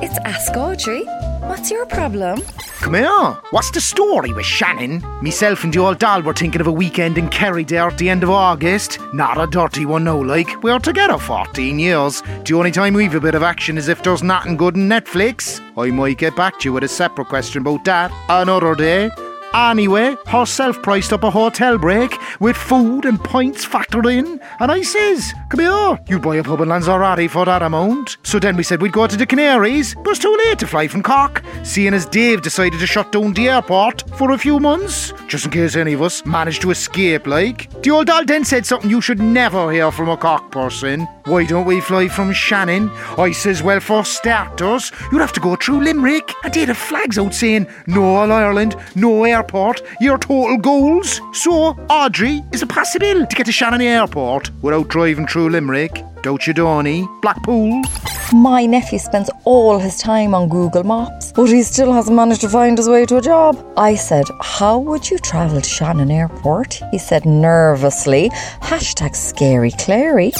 It's Ask Audrey. What's your problem? Come here. What's the story with Shannon? Myself and the old doll were thinking of a weekend in Kerry at the end of August. Not a dirty one, no, like. We're together 14 years. The only time we've a bit of action is if there's nothing good in Netflix. I might get back to you with a separate question about that another day. Anyway, herself priced up a hotel break with food and pints factored in, and I says, Come here, you buy a pub in Lanzarote for that amount. So then we said we'd go to the Canaries, but it's too late to fly from Cork, seeing as Dave decided to shut down the airport for a few months, just in case any of us managed to escape, like. The old doll then said something you should never hear from a Cork person. Why don't we fly from Shannon? I says, well, for starters, you'd have to go through Limerick, and they'd have flags out saying, no All Ireland, no airport, your total goals. So, Audrey, is it possible to get to Shannon Airport without driving through Limerick? Don't you, Donny? Blackpool? My nephew spends all his time on Google Maps, but he still hasn't managed to find his way to a job. I said, How would you travel to Shannon Airport? He said nervously, hashtag scary Clary.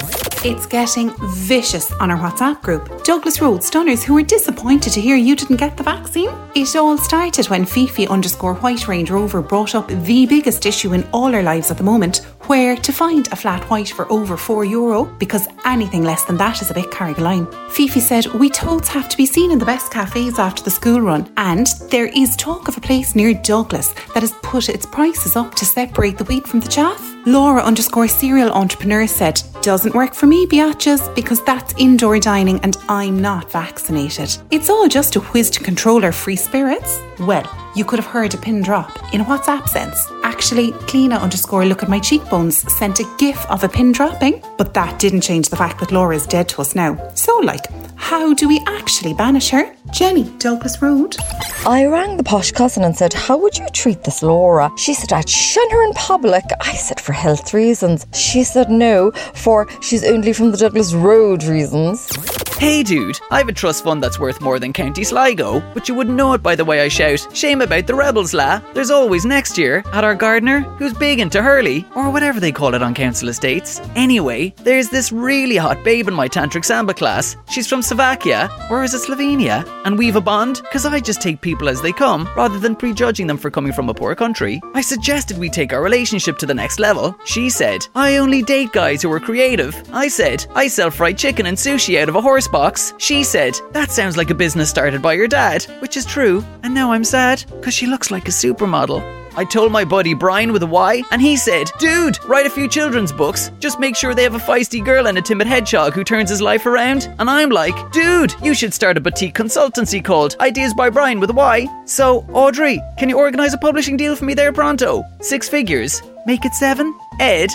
It's getting vicious on our WhatsApp group. Douglas Road stunners who were disappointed to hear you didn't get the vaccine. It all started when Fifi underscore White Range Rover brought up the biggest issue in all our lives at the moment, where to find a flat white for over 4 euro, because anything less than that is a bit Carrigaline. Fifi said, We totes have to be seen in the best cafes after the school run, and there is talk of a place near Douglas that has put its prices up to separate the wheat from the chaff. Laura underscore serial entrepreneur said, Doesn't work for me, biatches, because that's indoor dining and I'm not vaccinated. It's all just a whiz to control our free spirits. Well, you could have heard a pin drop in a WhatsApp sense. Actually, Cleena underscore look at my cheekbones sent a gif of a pin dropping, but that didn't change the fact that Laura is dead to us now. So, like, how do we actually banish her? Jenny, Douglas Road. I rang the posh cousin and said, How would you treat this Laura? She said, I'd shun her in public. I said, For health reasons. She said, No, for she's only from the Douglas Road reasons. Hey dude, I have a trust fund that's worth more than County Sligo, but you wouldn't know it by the way I shout. Shame about the rebels, la. There's always next year at our gardener who's big into Hurley, or whatever they call it on council estates. Anyway, there's this really hot babe in my tantric samba class. She's from Slovakia, or is it Slovenia? And we've a bond, cause I just take people as they come, rather than prejudging them for coming from a poor country. I suggested we take our relationship to the next level. She said, I only date guys who are creative. I said, I sell fried chicken and sushi out of a horse box. She said, That sounds like a business started by your dad, which is true. And now I'm sad, because she looks like a supermodel. I told my buddy Brian with a Y, and he said, Dude, write a few children's books. Just make sure they have a feisty girl and a timid hedgehog who turns his life around. And I'm like, Dude, you should start a boutique consultancy called Ideas by Brian with a Y. So, Audrey, can you organise a publishing deal for me there pronto? Six figures. Make it seven? Ed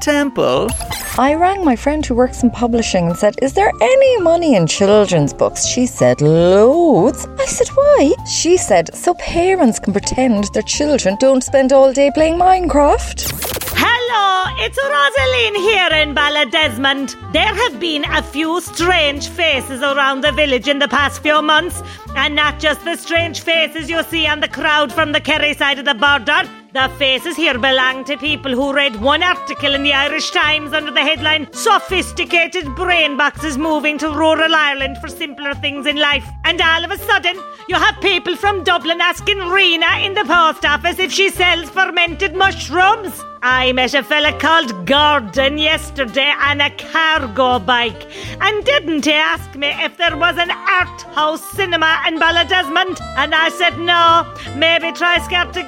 Temple. I rang my friend who works in publishing and said, Is there any money in children's books? She said, Loads. I said, Why? She said, So parents can pretend their children don't spend all day playing Minecraft. Hello, it's Rosaline here in Ballydesmond. There have been a few strange faces around the village in the past few months, and not just the strange faces you see on the crowd from the Kerry side of the border. The faces here belong to people who read one article in the Irish Times under the headline Sophisticated Brain Boxes Moving to Rural Ireland for Simpler Things in Life. And all of a sudden, you have people from Dublin asking Rena in the post office if she sells fermented mushrooms. I met a fella called Gordon yesterday on a cargo bike. And didn't he ask me if there was an art house cinema in Ballydesmond? And I said no. Maybe try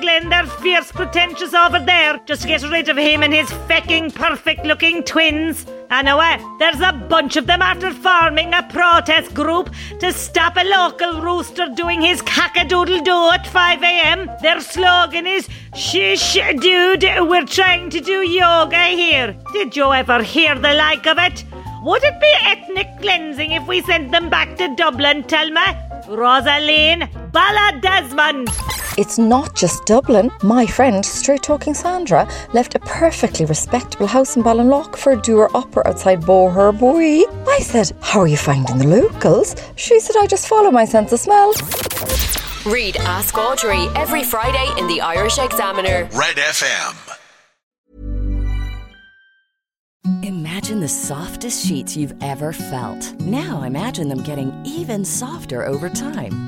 Glen. They're fierce pretentious over there. Just to get rid of him and his fecking perfect looking twins. Anyway, there's a bunch of them after forming a protest group to stop a local rooster doing his cackadoodle-doo at 5am. Their slogan is, Shish, dude, we're trying to do yoga here. Did you ever hear the like of it? Would it be ethnic cleansing if we sent them back to Dublin, tell me? Rosaline Ballydesmond. It's not just Dublin. My friend, straight talking Sandra, left a perfectly respectable house in Ballinlough for a doer opera outside Boherboy. I said, How are you finding the locals? She said, I just follow my sense of smell. Read Ask Audrey every Friday in the Irish Examiner. Red FM. Imagine the softest sheets you've ever felt. Now imagine them getting even softer over time.